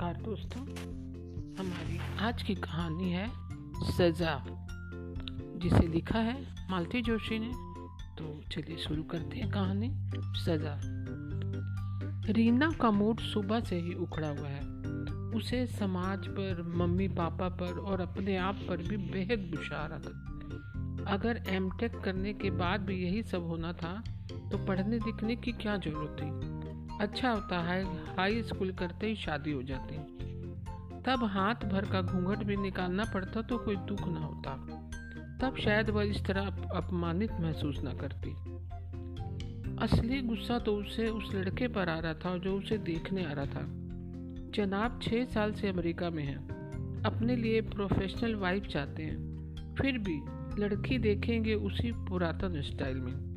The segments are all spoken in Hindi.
नमस्कार दोस्तों, हमारी आज की कहानी है सज़ा, जिसे लिखा है मालती जोशी ने। तो चलिए शुरू करते हैं कहानी, सज़ा। रीना का मूड सुबह से ही उखड़ा हुआ है। उसे समाज पर, मम्मी पापा पर और अपने आप पर भी बेहद बुशारत अगर एम करने के बाद भी यही सब होना था तो पढ़ने लिखने की क्या ज़रूरत थी? अच्छा होता है, हाई स्कूल करते ही शादी हो जाती। तब हाथ भर का घूंघट भी निकालना पड़ता तो कोई दुख ना होता। तब शायद वह इस तरह अपमानित महसूस ना करती। असली गुस्सा तो उसे, उस लड़के पर आ रहा था जो उसे देखने आ रहा था। जनाब छह साल से अमेरिका में है। अपने लिए प्रोफेशनल वाइफ चाहते हैं। फिर भी लड़की देखेंगे उसी पुरातन स्टाइल में।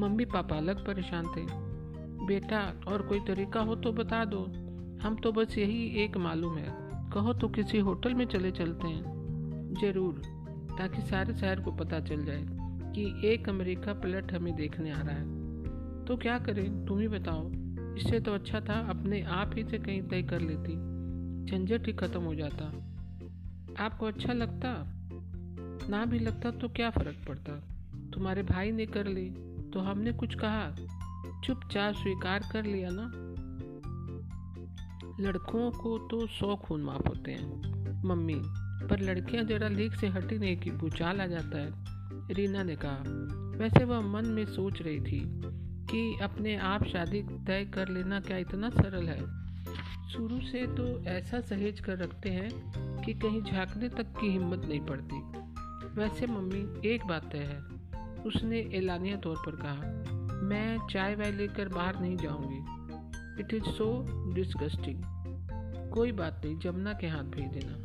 मम्मी पापा अलग परेशान थे। बेटा और कोई तरीका हो तो बता दो। हम तो बस यही एक मालूम है। कहो तो किसी होटल में चले चलते हैं। ज़रूर, ताकि सारे शहर को पता चल जाए कि एक अमेरिका प्लट हमें देखने आ रहा है। तो क्या करें? तुम ही बताओ। इससे तो अच्छा था अपने आप ही से कहीं तय कर लेती। झंझट ही खत्म हो जाता। आपको अच्छा लगता? ना भी लगता तो क्या फ़र्क पड़ता? तुम्हारे भाई ने कर ली तो हमने कुछ कहा। चुपचाप स्वीकार कर लिया ना? लड़कों को तो सौ खून माफ़ होते हैं, मम्मी। पर लड़कियाँ जरा लीक से हटी नहीं की भूचाल आ जाता है, रीना ने कहा। वैसे वह मन में सोच रही थी कि अपने आप शादी तय कर लेना क्या इतना सरल है? शुरू से तो ऐसा सहेज कर रखते हैं कि कहीं झांकने तक की हिम्मत नहीं पड़ती। वैसे मम्मी, एक बात तय है, उसने एलानिया तौर पर कहा। मैं चाय वाय लेकर बाहर नहीं जाऊँगी। इट इज़ सो डिस्गस्टिंग कोई बात नहीं, जमुना के हाथ भेज देना।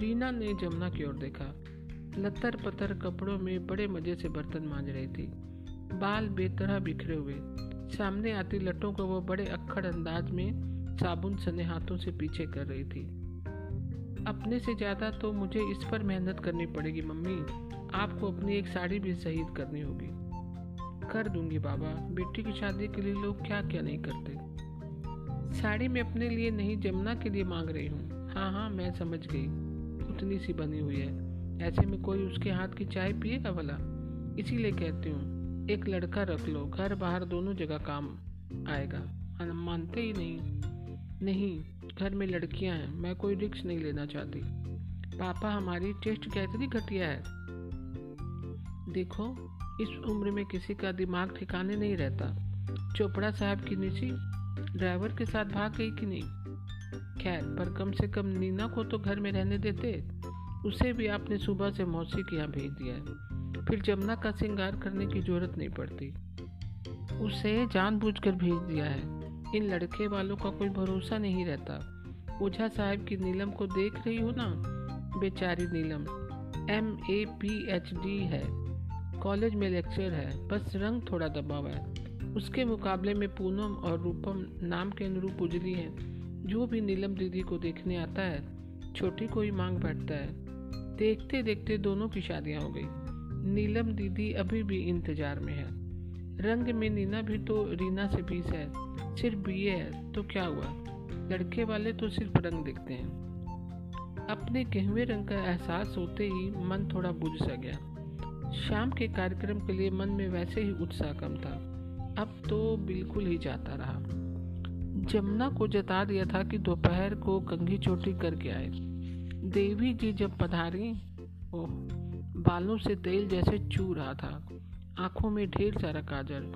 रीना ने जमुना की ओर देखा। लतर पतर कपड़ों में बड़े मज़े से बर्तन मांज रही थी। बाल बेतरह बिखरे हुए। सामने आती लटों को वो बड़े अक्खड़ अंदाज में साबुन सने हाथों से पीछे कर रही थी। अपने से ज़्यादा तो मुझे इस पर मेहनत करनी पड़ेगी, मम्मी। आपको अपनी एक साड़ी भी शहीद करनी होगी। कर दूँगी बाबा। बेटी की शादी के लिए लोग क्या क्या नहीं करते। साड़ी में अपने लिए नहीं, जमुना के लिए मांग रही हूँ। हाँ हाँ मैं समझ गई। उतनी सी बनी हुई है। ऐसे में कोई उसके हाथ की चाय पिएगा भला? इसीलिए कहती हूँ, एक लड़का रख लो। घर बाहर दोनों जगह काम आएगा। मानते ही नहीं। नहीं, घर में लड़कियाँ हैं। मैं कोई रिक्स नहीं लेना चाहती। पापा हमारी टेस्ट कैसे घटिया है? देखो इस उम्र में किसी का दिमाग ठिकाने नहीं रहता। चोपड़ा साहब की निशी ड्राइवर के साथ भाग गई कि नहीं? खैर, पर कम से कम नीना को तो घर में रहने देते। उसे भी आपने सुबह से मौसी के यहाँ भेज दिया है। फिर जमुना का श्रृंगार करने की ज़रूरत नहीं पड़ती। उसे जानबूझकर भेज दिया है। इन लड़के वालों का कोई भरोसा नहीं रहता। ओझा साहब की नीलम को देख रही हो ना? बेचारी Neelam M A P H D है। कॉलेज में लेक्चर है, बस रंग थोड़ा दबा हुआ है। उसके मुकाबले में पूनम और रूपम नाम के अनुरूप उजली हैं। जो भी नीलम दीदी को देखने आता है, छोटी को ही मांग बैठता है। देखते देखते दोनों की शादियाँ हो गई। नीलम दीदी अभी भी इंतज़ार में है। रंग में नीना भी तो रीना से बीस है। सिर्फ़ बी है तो क्या हुआ? लड़के वाले तो सिर्फ़ रंग देखते हैं। अपने गेहूँ रंग का एहसास होते ही मन थोड़ा बुझ सा गया। शाम के कार्यक्रम के लिए मन में वैसे ही उत्साह कम था। अब तो बिल्कुल ही जाता रहा। जमुना को जता दिया था कि दोपहर को कंघी चोटी करके आए। देवी जी जब पधारी, ओह, बालों से तेल जैसे चू रहा था। आँखों में ढेर सारा काजल,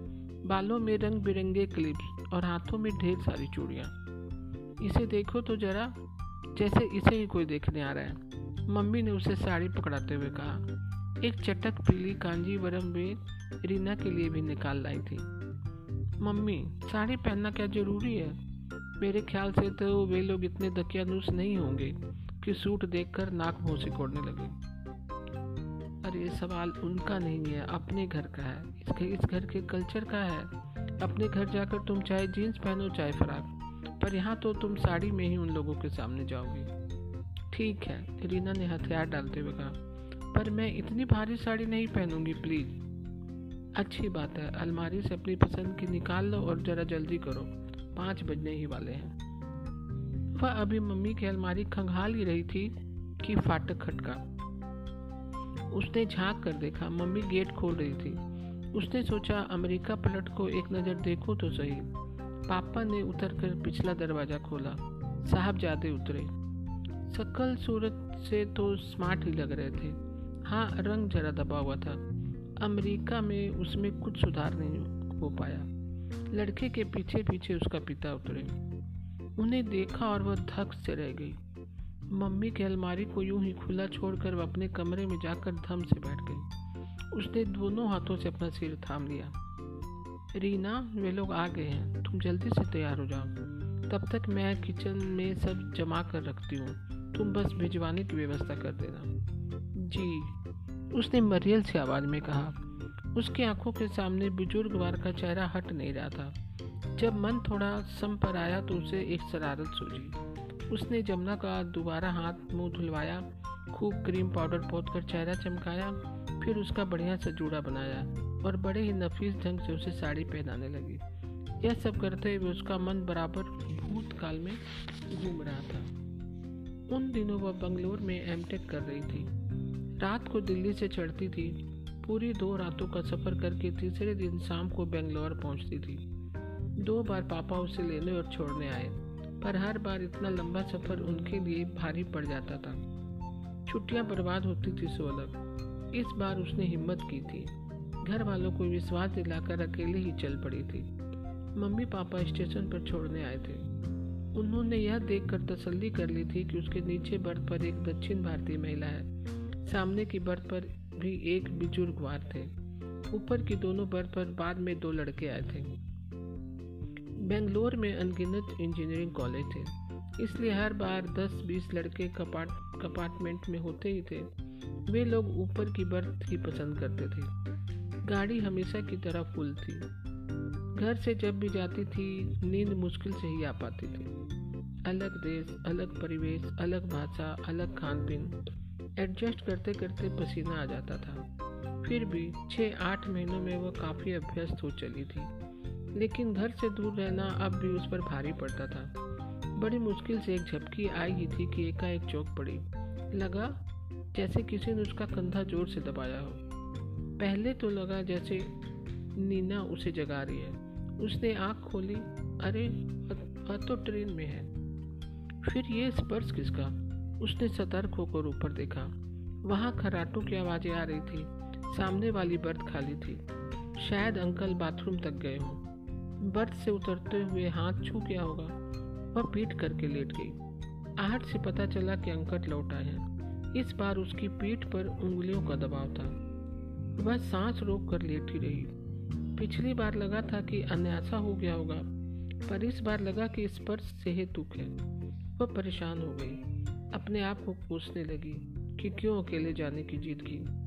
बालों में रंग बिरंगे क्लिप्स और हाथों में ढेर सारी चूड़ियाँ। इसे देखो तो जरा, जैसे इसे ही कोई देखने आ रहा है। मम्मी ने उसे साड़ी पकड़ाते हुए कहा एक चटक पीली कांजीवरम में रीना के लिए भी निकाल लाई थी। मम्मी, साड़ी पहनना क्या ज़रूरी है? मेरे ख्याल से तो वे लोग इतने दकियानुस नहीं होंगे कि सूट देखकर नाक मुँह से कोड़ने लगे। अरे सवाल उनका नहीं है, अपने घर का है। इसके, इस घर के कल्चर का है। अपने घर जाकर तुम चाहे जीन्स पहनो, चाहे फ्राक, पर यहाँ तो तुम साड़ी में ही उन लोगों के सामने जाओगी। ठीक है, रीना ने हथियार डालते हुए कहा। पर मैं इतनी भारी साड़ी नहीं पहनूँगी प्लीज़ अच्छी बात है, अलमारी से अपनी पसंद की निकाल लो और जरा जल्दी करो। पाँच बजने ही वाले हैं। वह अभी मम्मी की अलमारी खंगाल ही रही थी कि फाटक खटका। उसने झाँक कर देखा, मम्मी गेट खोल रही थी। उसने सोचा, अमेरिका पलट को एक नज़र देखो तो सही। पापा ने उतर कर पिछला दरवाज़ा खोला। साहब जाते उतरे। सकल सूरत से तो स्मार्ट ही लग रहे थे। हाँ रंग जरा दबा हुआ था। अमेरिका में उसमें कुछ सुधार नहीं हो पाया। लड़के के पीछे पीछे उसका पिता उतरे। उन्हें देखा और वह धक से रह गई। मम्मी के अलमारी को यूँ ही खुला छोड़कर वह अपने कमरे में जाकर धम से बैठ गई। उसने दोनों हाथों से अपना सिर थाम लिया। रीना, वे लोग आ गए हैं। तुम जल्दी से तैयार हो जाओ। तब तक मैं किचन में सब जमा कर रखती हूँ। तुम बस भिजवाने की व्यवस्था कर देना। जी। उसने मरियल से आवाज़ में कहा, उसकी आँखों के सामने बुज़ुर्ग वार का चेहरा हट नहीं रहा था। जब मन थोड़ा सम पर आया तो उसे एक शरारत सूझी। उसने जमुना का दोबारा हाथ मुँह धुलवाया, खूब क्रीम पाउडर पोत कर चेहरा चमकाया, फिर उसका बढ़िया सा जूड़ा बनाया और बड़े ही नफीस ढंग से उसे साड़ी पहनाने लगी। यह सब करते हुए उसका मन बराबर भूतकाल में घूम रहा था। उन दिनों वह बंगलोर में एमटेक कर रही थी। रात को दिल्ली से चढ़ती थी। पूरी दो रातों का सफ़र करके तीसरे दिन शाम को बेंगलोर पहुँचती थी। दो बार पापा उसे लेने और छोड़ने आए, पर हर बार इतना लंबा सफ़र उनके लिए भारी पड़ जाता था। छुट्टियाँ बर्बाद होती थी सो अलग। इस बार उसने हिम्मत की थी। घर वालों को विश्वास दिलाकर अकेले ही चल पड़ी थी। मम्मी पापा स्टेशन पर छोड़ने आए थे। उन्होंने यह देखकर तसल्ली कर ली थी कि उसके नीचे बर्थ पर एक दक्षिण भारतीय महिला है। सामने की बर्थ पर भी एक बुजुर्गवार थे। ऊपर की दोनों बर्थ पर बाद में दो लड़के आए थे। बेंगलोर में अनगिनत इंजीनियरिंग कॉलेज थे। इसलिए हर बार 10-20 लड़के कपाट, कपार्टमेंट में होते ही थे। वे लोग ऊपर की बर्थ ही पसंद करते थे। गाड़ी हमेशा की तरह फुल थी। घर से जब भी जाती थी, नींद मुश्किल से ही आ पाती थी। अलग देश, अलग परिवेश, अलग भाषा, अलग खान पीन एडजस्ट करते करते पसीना आ जाता था। फिर भी छः आठ महीनों में वह काफ़ी अभ्यस्त हो चली थी, लेकिन घर से दूर रहना अब भी उस पर भारी पड़ता था। बड़ी मुश्किल से एक झपकी आई ही थी कि एकाएक चौक पड़ी। लगा जैसे किसी ने उसका कंधा ज़ोर से दबाया हो। पहले तो लगा जैसे नीना उसे जगा रही है। उसने आँख खोली, अरे तो ट्रेन में है। फिर ये स्पर्श किसका? उसने सतर्क होकर ऊपर देखा। वहाँ खराटों की आवाज़ें आ रही थी। सामने वाली बर्थ खाली थी। शायद अंकल बाथरूम तक गए हों। बर्थ से उतरते हुए हाथ छू गया होगा वह पीट करके लेट गई। आहट से पता चला कि अंकल लौट आए हैं। इस बार उसकी पीठ पर उंगलियों का दबाव था। वह सांस रोक कर लेटी रही। पिछली बार लगा था कि अन्यासा हो गया होगा, पर इस बार लगा कि स्पर्श से हेतुक है। वह परेशान हो गई। अपने आप को पूछने लगी कि क्यों अकेले जाने की जीत की।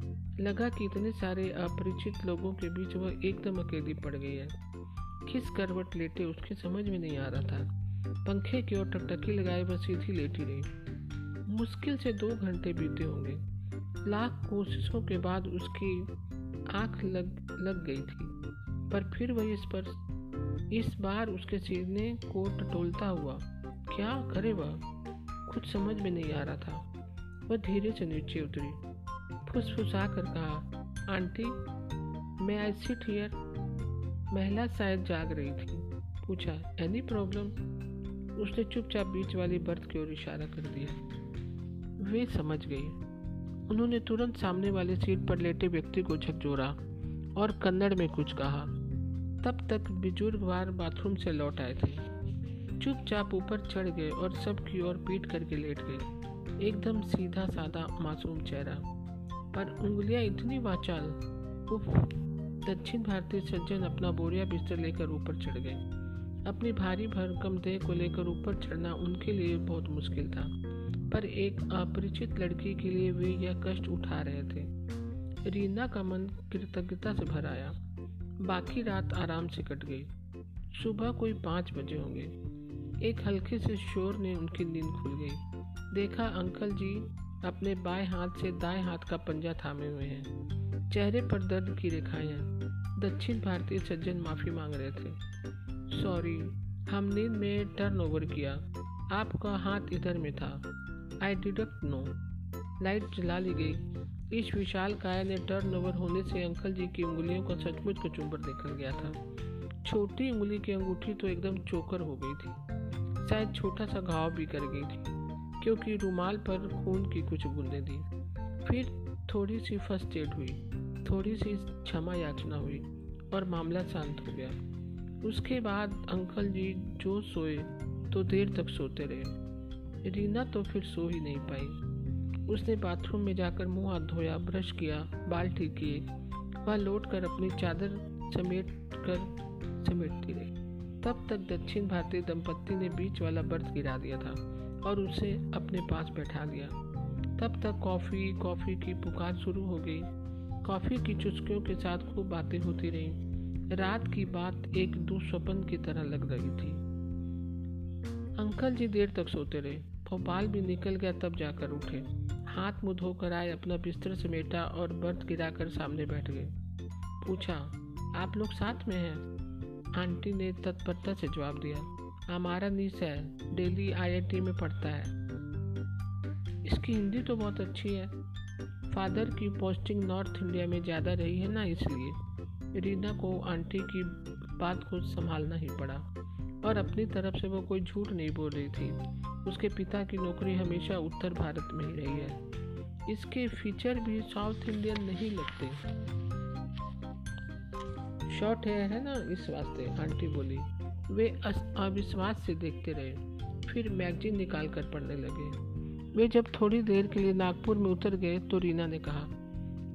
लगा कि इतने सारे अपरिचित लोगों के बीच वह एकदम अकेली पड़ गई है। किस करवट लेटे उसकी समझ में नहीं आ रहा था। पंखे की ओर टकटकी लगाए वह सीधी लेटी रही। मुश्किल से दो घंटे बीते होंगे। लाख कोशिशों के बाद उसकी आँख लग लग गई थी। पर फिर वही स्पर्श। इस बार उसके सीने को टटोलता हुआ। क्या करे वह? कुछ समझ में नहीं आ रहा था। वह धीरे से नीचे उतरी। फुसफुसा कर कहा, आंटी, मैं आई सिट हियर महिला शायद जाग रही थी। पूछा एनी प्रॉब्लम उसने चुपचाप बीच वाली बर्थ की ओर इशारा कर दिया। वे समझ गई उन्होंने तुरंत सामने वाले सीट पर लेटे व्यक्ति को झकझोरा और कन्नड़ में कुछ कहा। तब तक बुजुर्गवार बाथरूम से लौट आए थे। चुपचाप ऊपर चढ़ गए और सबकी ओर पीट करके लेट गए। एकदम सीधा साधा मासूम चेहरा। पर उंगलियाँ इतनी वाचाल। उफ। दक्षिण भारतीय सज्जन अपना बोरिया बिस्तर लेकर ऊपर चढ़ गए। अपनी भारी भरकम देह को लेकर ऊपर चढ़ना उनके लिए बहुत मुश्किल था। पर एक अपरिचित लड़की के लिए वे यह कष्ट उठा रहे थे। रीना का मन कृतज्ञता से भर आया। बाकी रात आराम से कट गई। सुबह कोई पाँच बजे होंगे। एक हल्के से शोर ने उनकी नींद खुल गई। देखा अंकल जी अपने बाएँ हाथ से दाएँ हाथ का पंजा थामे हुए हैं। चेहरे पर दर्द की रेखाएँ दक्षिण भारतीय सज्जन माफ़ी मांग रहे थे। सॉरी, हम नींद में टर्न ओवर किया। आपका हाथ इधर में था। आई डिडक्ट नो लाइट जला ली गई। इस विशाल काय ने टर्न ओवर होने से अंकल जी की उंगलियों का सचमुच को चुंबर निकल गया था। छोटी उंगली की अंगूठी तो एकदम चोकर हो गई थी। शायद छोटा सा घाव भी कर गई थी, क्योंकि रुमाल पर खून की कुछ बूंदें दी फिर थोड़ी सी फ़र्स्ट एड हुई, थोड़ी सी क्षमा याचना हुई, और मामला शांत हो गया। उसके बाद अंकल जी जो सोए तो देर तक सोते रहे। रीना तो फिर सो ही नहीं पाई। उसने बाथरूम में जाकर मुँह हाथ धोया, ब्रश किया बाल ठीक किए वह लौट कर अपनी चादर समेट कर समेटती रही। तब तक दक्षिण भारतीय दंपत्ति ने बीच वाला बर्थ गिरा दिया था और उसे अपने पास बैठा दिया तब तक कॉफ़ी कॉफ़ी की पुकार शुरू हो गई। कॉफ़ी की चुस्कियों के साथ खूब बातें होती रहीं। रात की बात एक दुस्वप्न की तरह लग रही थी। अंकल जी देर तक सोते रहे। भोपाल भी निकल गया तब जाकर उठे। हाथ मुँह धोकर आए, अपना बिस्तर समेटा और बर्थ गिराकर सामने बैठ गए। पूछा, आप लोग साथ में हैं? आंटी ने तत्परता से जवाब दिया, हमारा नीस है दिल्ली आईआईटी में पढ़ता है। इसकी हिंदी तो बहुत अच्छी है। फादर की पोस्टिंग नॉर्थ इंडिया में ज़्यादा रही है ना, इसलिए रीना को आंटी की बात को संभालना ही पड़ा और अपनी तरफ़ से वो कोई झूठ नहीं बोल रही थी। उसके पिता की नौकरी हमेशा उत्तर भारत में ही रही है। इसके फीचर भी साउथ इंडियन नहीं लगते। शॉर्ट हेयर है ना? इस वास्ते आंटी बोली, वे अविश्वास से देखते रहे, फिर मैगजीन निकाल कर पढ़ने लगे। वे जब थोड़ी देर के लिए नागपुर में उतर गए तो रीना ने कहा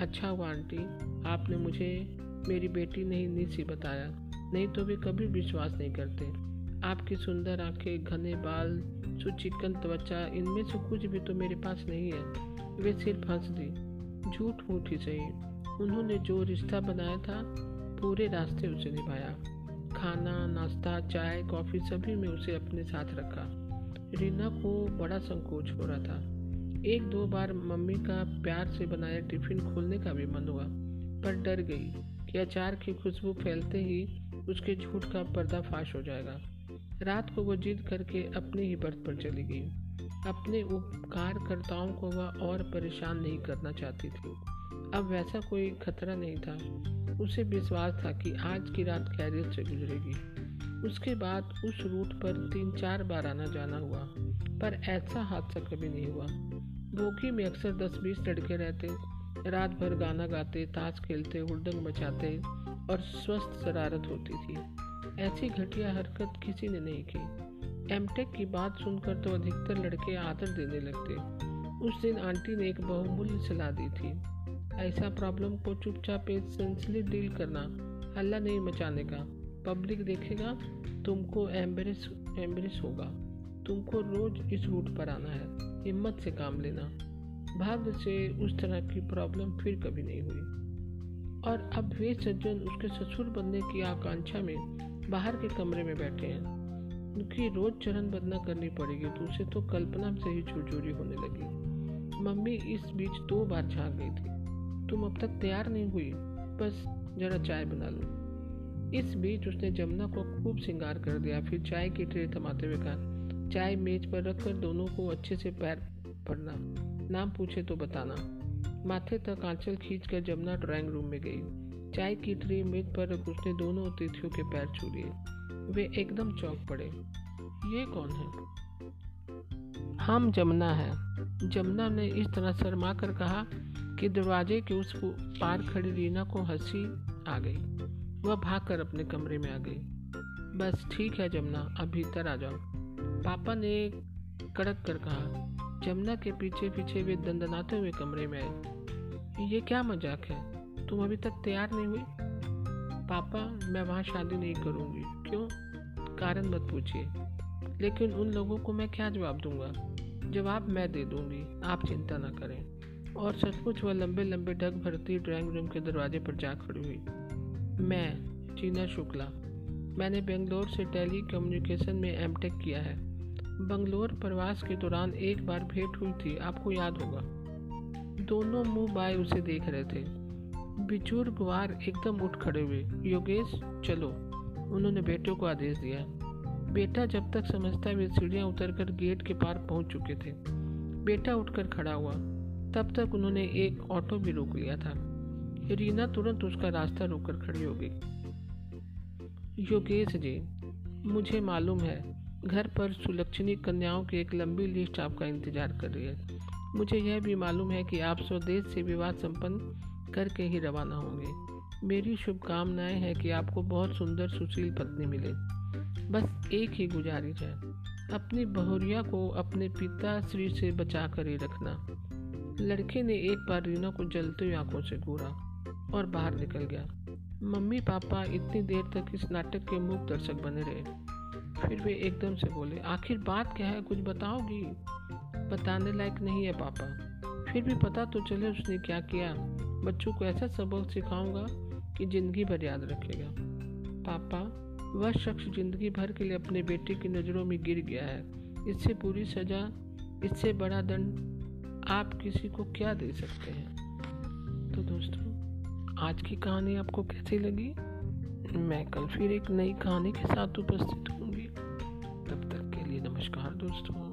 अच्छा हुआ आंटी, आपने मुझे, मेरी बेटी ने ही सी बताया, नहीं तो वे कभी विश्वास नहीं करते। आपकी सुंदर आँखें, घने बाल सुचिकन त्वचा, इनमें से कुछ भी तो मेरे पास नहीं है। वे सिर्फ़ हंस दी, झूठ मूठ ही सही। उन्होंने जो रिश्ता बनाया था पूरे रास्ते उसे निभाया। खाना, नाश्ता, चाय, कॉफ़ी सभी में उसे अपने साथ रखा। रीना को बड़ा संकोच हो रहा था। एक दो बार मम्मी का प्यार से बनाया टिफ़िन खोलने का भी मन हुआ, पर डर गई कि अचार की खुशबू फैलते ही उसके झूठ का पर्दाफाश हो जाएगा। रात को वो जिद करके अपने ही बर्थ पर चली गई। अपने उपकारकर्ताओं को वह और परेशान नहीं करना चाहती थी। अब वैसा कोई खतरा नहीं था। उसे विश्वास था कि आज की रात कैरियर से गुजरेगी। उसके बाद उस रूट पर तीन चार बार आना जाना हुआ, पर ऐसा हादसा कभी नहीं हुआ। बोगी में अक्सर दस बीस लड़के रहते रात भर गाना गाते, ताश खेलते हुडंग मचाते और स्वस्थ शरारत होती थी। ऐसी घटिया हरकत किसी ने नहीं की। एमटेक की बात सुनकर तो अधिकतर लड़के आदर देने लगते। उस दिन आंटी ने एक बहुमूल्य सलाह दी थी। ऐसा प्रॉब्लम को चुपचाप पेशेंसली डील करना, हल्ला नहीं मचाने का। पब्लिक देखेगा, तुमको एम्बरेस एम्बरेस होगा। तुमको रोज इस रूट पर आना है, हिम्मत से काम लेना। भाग्य से उस तरह की प्रॉब्लम फिर कभी नहीं हुई। और अब वे सज्जन उसके ससुर बनने की आकांक्षा में बाहर के कमरे में बैठे हैं। उनकी रोज चरण बदना करनी पड़ेगी तो उसे तो कल्पना से ही झुरझुरी होने लगी। मम्मी इस बीच दो बार झाँक गई थी। तुम अब तक तैयार नहीं हुई। बस जरा चाय बना लो। इस बीच उसने जमुना को खूब श्रृंगार कर दिया। फिर चाय की ट्रे थमाते हुए कहा, चाय मेज पर रखकर दोनों को अच्छे से पैर पड़ना नाम पूछे तो बताना। माथे तक आंचल खींचकर जमुना ड्राइंग रूम में गई। चाय की ट्रे मेज पर रख उसने दोनों अतिथियों के पैर छू लिए। वे एकदम चौंक पड़े। ये कौन है? हम जमुना है। जमुना ने इस तरह शर्मा कर कहा कि दरवाजे के उस पार खड़ी रीना को हँसी आ गई। वह भागकर अपने कमरे में आ गई। बस ठीक है जमुना, अब भीतर आ जाओ। पापा ने कड़क कर कहा, जमुना के पीछे पीछे वे दंदनाते हुए कमरे में आए। ये क्या मज़ाक है? तुम अभी तक तैयार नहीं हुई पापा, मैं वहाँ शादी नहीं करूँगी। क्यों? कारण मत पूछिए। लेकिन उन लोगों को मैं क्या जवाब दूँगा? जवाब मैं दे दूँगी। आप चिंता ना करें। और सचमुच वह लंबे लंबे ढक भरती ड्राइंग रूम के दरवाजे पर जा खड़ी हुई। मैं चीना शुक्ला, मैंने बेंगलोर से टेली कम्युनिकेशन में एम किया है। बंगलोर प्रवास के दौरान एक बार भेंट हुई थी, आपको याद होगा। दोनों मुँह बाय उसे देख रहे थे। बिचूर गुवार एकदम उठ खड़े हुए। योगेश, चलो। उन्होंने बेटे को आदेश दिया। बेटा जब तक समझता वे सीढ़ियाँ उतरकर गेट के पार पहुँच चुके थे। बेटा उठकर खड़ा हुआ। तब तक उन्होंने एक ऑटो भी रोक लिया था। रीना तुरंत उसका रास्ता रोककर खड़ी हो गई। योगेश जी, मुझे मालूम है, घर पर सुलक्षणी कन्याओं की एक लंबी लिस्ट आपका इंतज़ार कर रही है। मुझे यह भी मालूम है कि आप स्वदेश से विवाह संपन्न करके ही रवाना होंगे। मेरी शुभकामनाएँ हैं कि आपको बहुत सुंदर सुशील पत्नी मिले। बस एक ही गुजारिश है, अपनी बहुरिया को अपने पिता श्री से बचा कर ही रखना। लड़के ने एक बार रीना को जलते हुए आँखों से घूरा और बाहर निकल गया। मम्मी पापा इतनी देर तक इस नाटक के मूक दर्शक बने रहे। फिर वे एकदम से बोले, आखिर बात क्या है? कुछ बताओगी? बताने लायक नहीं है पापा। फिर भी पता तो चले उसने क्या किया। बच्चों को ऐसा सबक सिखाऊँगा कि ज़िंदगी भर याद रखेगा। पापा, वह शख्स ज़िंदगी भर के लिए अपने बेटे की नज़रों में गिर गया है। इससे पूरी सजा, इससे बड़ा दंड आप किसी को क्या दे सकते हैं? तो दोस्तों, आज की कहानी आपको कैसी लगी? मैं कल फिर एक नई कहानी के साथ उपस्थित होंगी। तब तक के लिए नमस्कार दोस्तों।